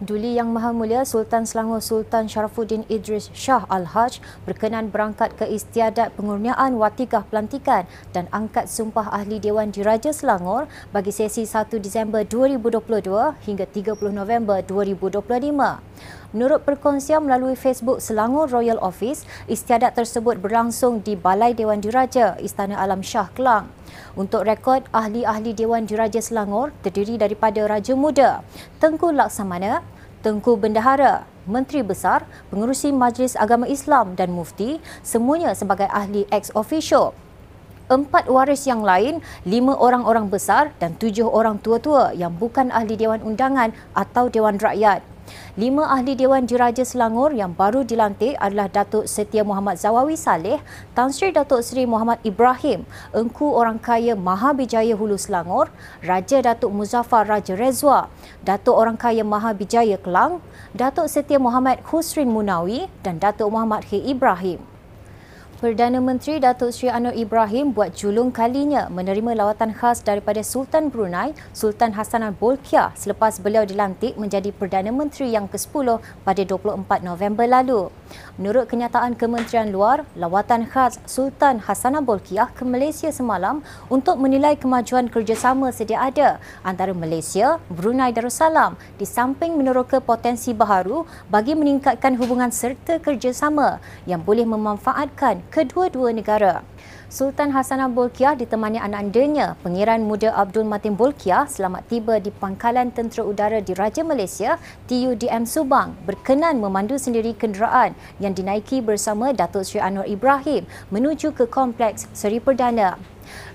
Duli Yang Maha Mulia Sultan Selangor Sultan Sharafuddin Idris Shah Al-Hajj berkenan berangkat ke istiadat pengurniaan watikah pelantikan dan angkat sumpah ahli Dewan Diraja Selangor bagi sesi 1 Disember 2022 hingga 30 November 2025. Menurut perkongsian melalui Facebook Selangor Royal Office, istiadat tersebut berlangsung di Balai Dewan Diraja Istana Alam Shah Kelang. Untuk rekod, ahli-ahli Dewan Diraja Selangor terdiri daripada Raja Muda, Tengku Laksamana, Tengku Bendahara, Menteri Besar, Pengurusi Majlis Agama Islam dan Mufti, semuanya sebagai ahli ex-officio. Empat waris yang lain, lima orang-orang besar dan tujuh orang tua-tua yang bukan ahli Dewan Undangan atau Dewan Rakyat. Lima ahli Dewan Diraja Selangor yang baru dilantik adalah Datuk Setia Muhammad Zawawi Saleh, Tan Sri Datuk Seri Muhammad Ibrahim, Engku Orang Kaya Mahabijaya Hulu Selangor, Raja Datuk Muzaffar Raja Rezwa, Datuk Orang Kaya Mahabijaya Kelang, Datuk Setia Muhammad Husrin Munawi dan Datuk Muhammad K. Ibrahim. Perdana Menteri Datuk Seri Anwar Ibrahim buat julung kalinya menerima lawatan khas daripada Sultan Brunei, Sultan Hassanan Bolkiah selepas beliau dilantik menjadi Perdana Menteri yang ke-10 pada 24 November lalu. Menurut kenyataan Kementerian Luar, lawatan khas Sultan Hassanan Bolkiah ke Malaysia semalam untuk menilai kemajuan kerjasama sedia ada antara Malaysia, Brunei Darussalam di samping meneroka potensi baharu bagi meningkatkan hubungan serta kerjasama yang boleh memanfaatkan kedua-dua negara. Sultan Hassanah Bolkiah ditemani anak andanya, Pengiran Muda Abdul Matin Bolkiah selamat tiba di Pangkalan Tentera Udara di Raja Malaysia, TUDM Subang, berkenan memandu sendiri kenderaan yang dinaiki bersama Datuk Seri Anwar Ibrahim menuju ke Kompleks Seri Perdana.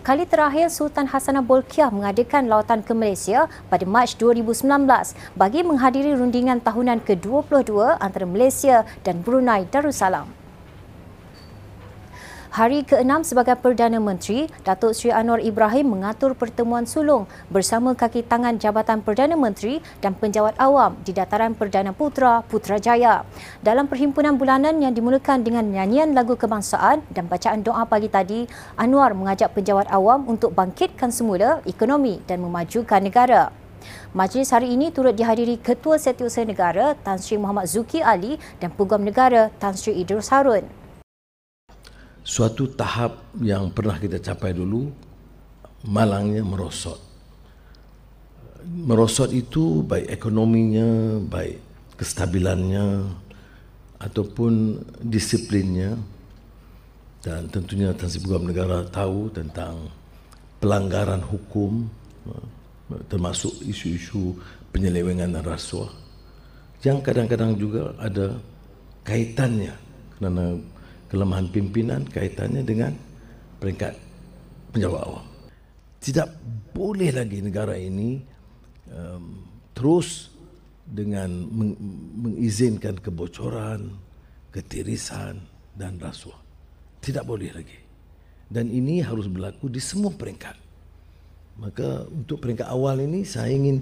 Kali terakhir Sultan Hassanah Bolkiah mengadakan lawatan ke Malaysia pada Mac 2019 bagi menghadiri rundingan tahunan ke-22 antara Malaysia dan Brunei Darussalam. Hari ke-6 sebagai Perdana Menteri, Datuk Seri Anwar Ibrahim mengatur pertemuan sulung bersama kaki tangan Jabatan Perdana Menteri dan penjawat awam di Dataran Perdana Putra Putrajaya. Dalam perhimpunan bulanan yang dimulakan dengan nyanyian lagu kebangsaan dan bacaan doa pagi tadi, Anwar mengajak penjawat awam untuk bangkitkan semula ekonomi dan memajukan negara. Majlis hari ini turut dihadiri Ketua Setiausaha Negara Tan Sri Muhammad Zuki Ali dan Peguam Negara Tan Sri Idrus Harun suatu tahap yang pernah kita capai dulu malangnya merosot. Merosot itu baik ekonominya baik kestabilannya ataupun disiplinnya. Dan tentunya Tan Sri Peguam Negara tahu tentang pelanggaran hukum termasuk isu-isu penyelewengan dan rasuah yang kadang-kadang juga ada kaitannya kerana kelemahan pimpinan kaitannya dengan peringkat penjawat awam. Tidak boleh lagi negara ini um, terus dengan meng- mengizinkan kebocoran, ketirisan dan rasuah. Tidak boleh lagi. Dan ini harus berlaku di semua peringkat. Maka untuk peringkat awal ini saya ingin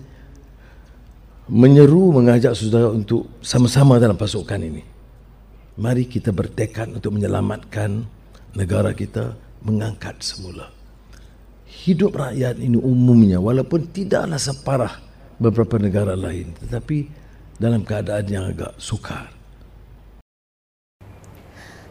menyeru mengajak saudara untuk sama-sama dalam pasukan ini mari kita bertekad untuk menyelamatkan negara kita mengangkat semula. Hidup rakyat ini umumnya walaupun tidaklah separah beberapa negara lain tetapi dalam keadaan yang agak sukar.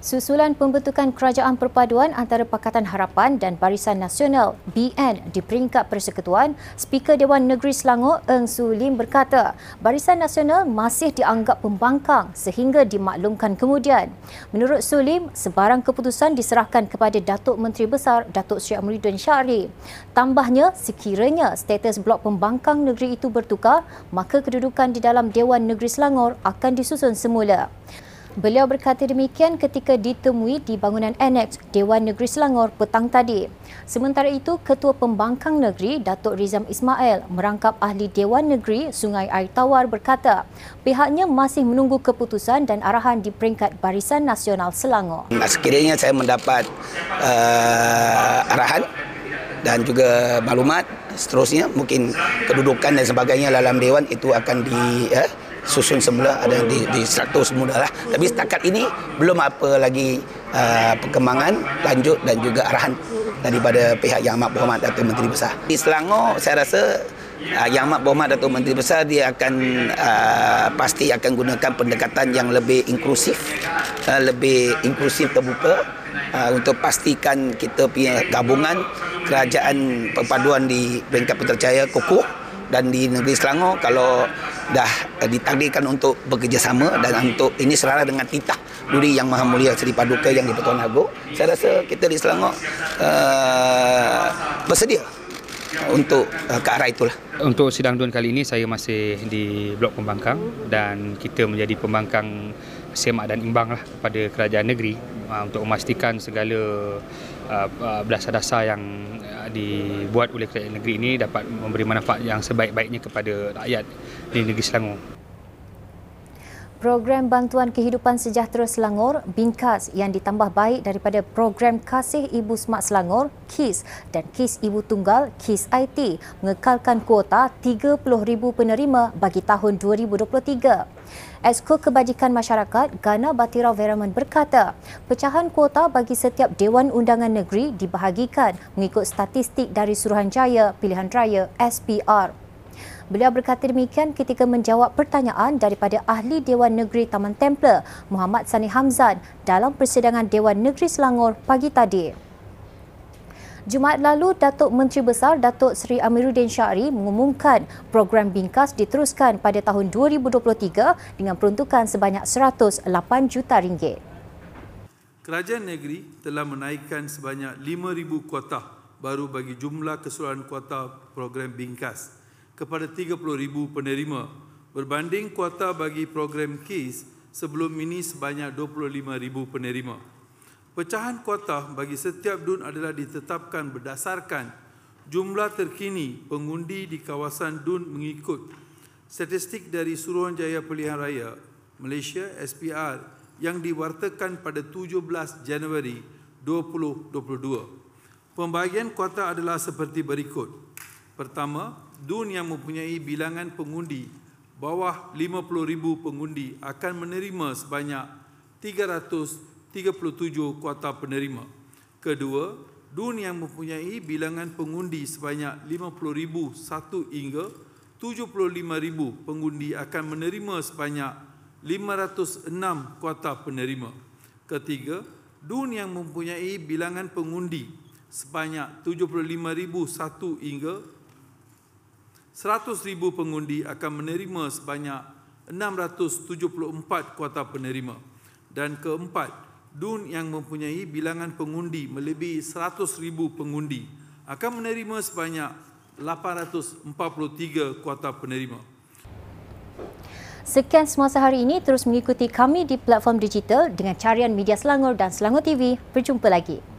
Susulan pembentukan kerajaan perpaduan antara Pakatan Harapan dan Barisan Nasional BN di peringkat persekutuan, Speaker Dewan Negeri Selangor Eng Su Lim berkata, Barisan Nasional masih dianggap pembangkang sehingga dimaklumkan kemudian. Menurut Su Lim, sebarang keputusan diserahkan kepada Datuk Menteri Besar Datuk Seri Amriddin Syahri. Tambahnya, sekiranya status blok pembangkang negeri itu bertukar, maka kedudukan di dalam Dewan Negeri Selangor akan disusun semula. Beliau berkata demikian ketika ditemui di bangunan annex Dewan Negeri Selangor petang tadi. Sementara itu, Ketua Pembangkang Negeri Datuk Rizam Ismail merangkap ahli Dewan Negeri Sungai Air Tawar berkata pihaknya masih menunggu keputusan dan arahan di peringkat Barisan Nasional Selangor. Sekiranya saya mendapat uh, arahan dan juga maklumat seterusnya mungkin kedudukan dan sebagainya dalam Dewan itu akan di... Uh, susun semula ada di, di 100 semula lah. Tapi setakat ini belum apa lagi uh, perkembangan lanjut dan juga arahan daripada pihak yang amat berhormat Datuk Menteri Besar. Di Selangor saya rasa uh, Yang Amat Berhormat Datuk Menteri Besar dia akan uh, pasti akan gunakan pendekatan yang lebih inklusif, uh, lebih inklusif terbuka uh, untuk pastikan kita punya gabungan kerajaan perpaduan di peringkat pentercaya kukuh dan di negeri Selangor kalau dah ditakdirkan untuk bekerjasama dan untuk ini selaras dengan titah Duri Yang Maha Mulia Seri Paduka yang di-Pertuan Agong saya rasa kita di Selangor uh, bersedia untuk uh, ke arah itulah. Untuk sidang DUN kali ini saya masih di Blok Pembangkang dan kita menjadi pembangkang semak dan imbang lah kepada kerajaan negeri uh, untuk memastikan segala uh, uh, dasar-dasar yang uh, dibuat oleh kerajaan negeri ini dapat memberi manfaat yang sebaik-baiknya kepada rakyat di negeri Selangor. Program Bantuan Kehidupan Sejahtera Selangor, Bingkas yang ditambah baik daripada Program Kasih Ibu Smart Selangor, KIS dan KIS Ibu Tunggal, KIS IT mengekalkan kuota 30,000 penerima bagi tahun 2023. Esko Kebajikan Masyarakat, Gana Batirau Veraman berkata, pecahan kuota bagi setiap Dewan Undangan Negeri dibahagikan mengikut statistik dari Suruhanjaya Pilihan Raya SPR. Beliau berkata demikian ketika menjawab pertanyaan daripada Ahli Dewan Negeri Taman Templer, Muhammad Sani Hamzan dalam persidangan Dewan Negeri Selangor pagi tadi. Jumaat lalu, Datuk Menteri Besar Datuk Seri Amiruddin Syari mengumumkan program bingkas diteruskan pada tahun 2023 dengan peruntukan sebanyak 108 juta ringgit. Kerajaan negeri telah menaikkan sebanyak 5,000 kuota baru bagi jumlah keseluruhan kuota program bingkas kepada 30,000 penerima berbanding kuota bagi program KIS sebelum ini sebanyak 25,000 penerima. Pecahan kuota bagi setiap DUN adalah ditetapkan berdasarkan jumlah terkini pengundi di kawasan DUN mengikut statistik dari Suruhanjaya Pilihan Raya Malaysia SPR yang diwartakan pada 17 Januari 2022. Pembahagian kuota adalah seperti berikut. Pertama, DUN yang mempunyai bilangan pengundi bawah 50,000 pengundi akan menerima sebanyak 337 kuota penerima. Kedua, DUN yang mempunyai bilangan pengundi sebanyak 50,000 satu hingga 75,000 pengundi akan menerima sebanyak 506 kuota penerima. Ketiga, DUN yang mempunyai bilangan pengundi sebanyak 75,001 hingga 100,000 pengundi akan menerima sebanyak 674 kuota penerima. Dan keempat, DUN yang mempunyai bilangan pengundi melebihi 100,000 pengundi akan menerima sebanyak 843 kuota penerima. Sekian semasa hari ini terus mengikuti kami di platform digital dengan carian Media Selangor dan Selangor TV. Berjumpa lagi.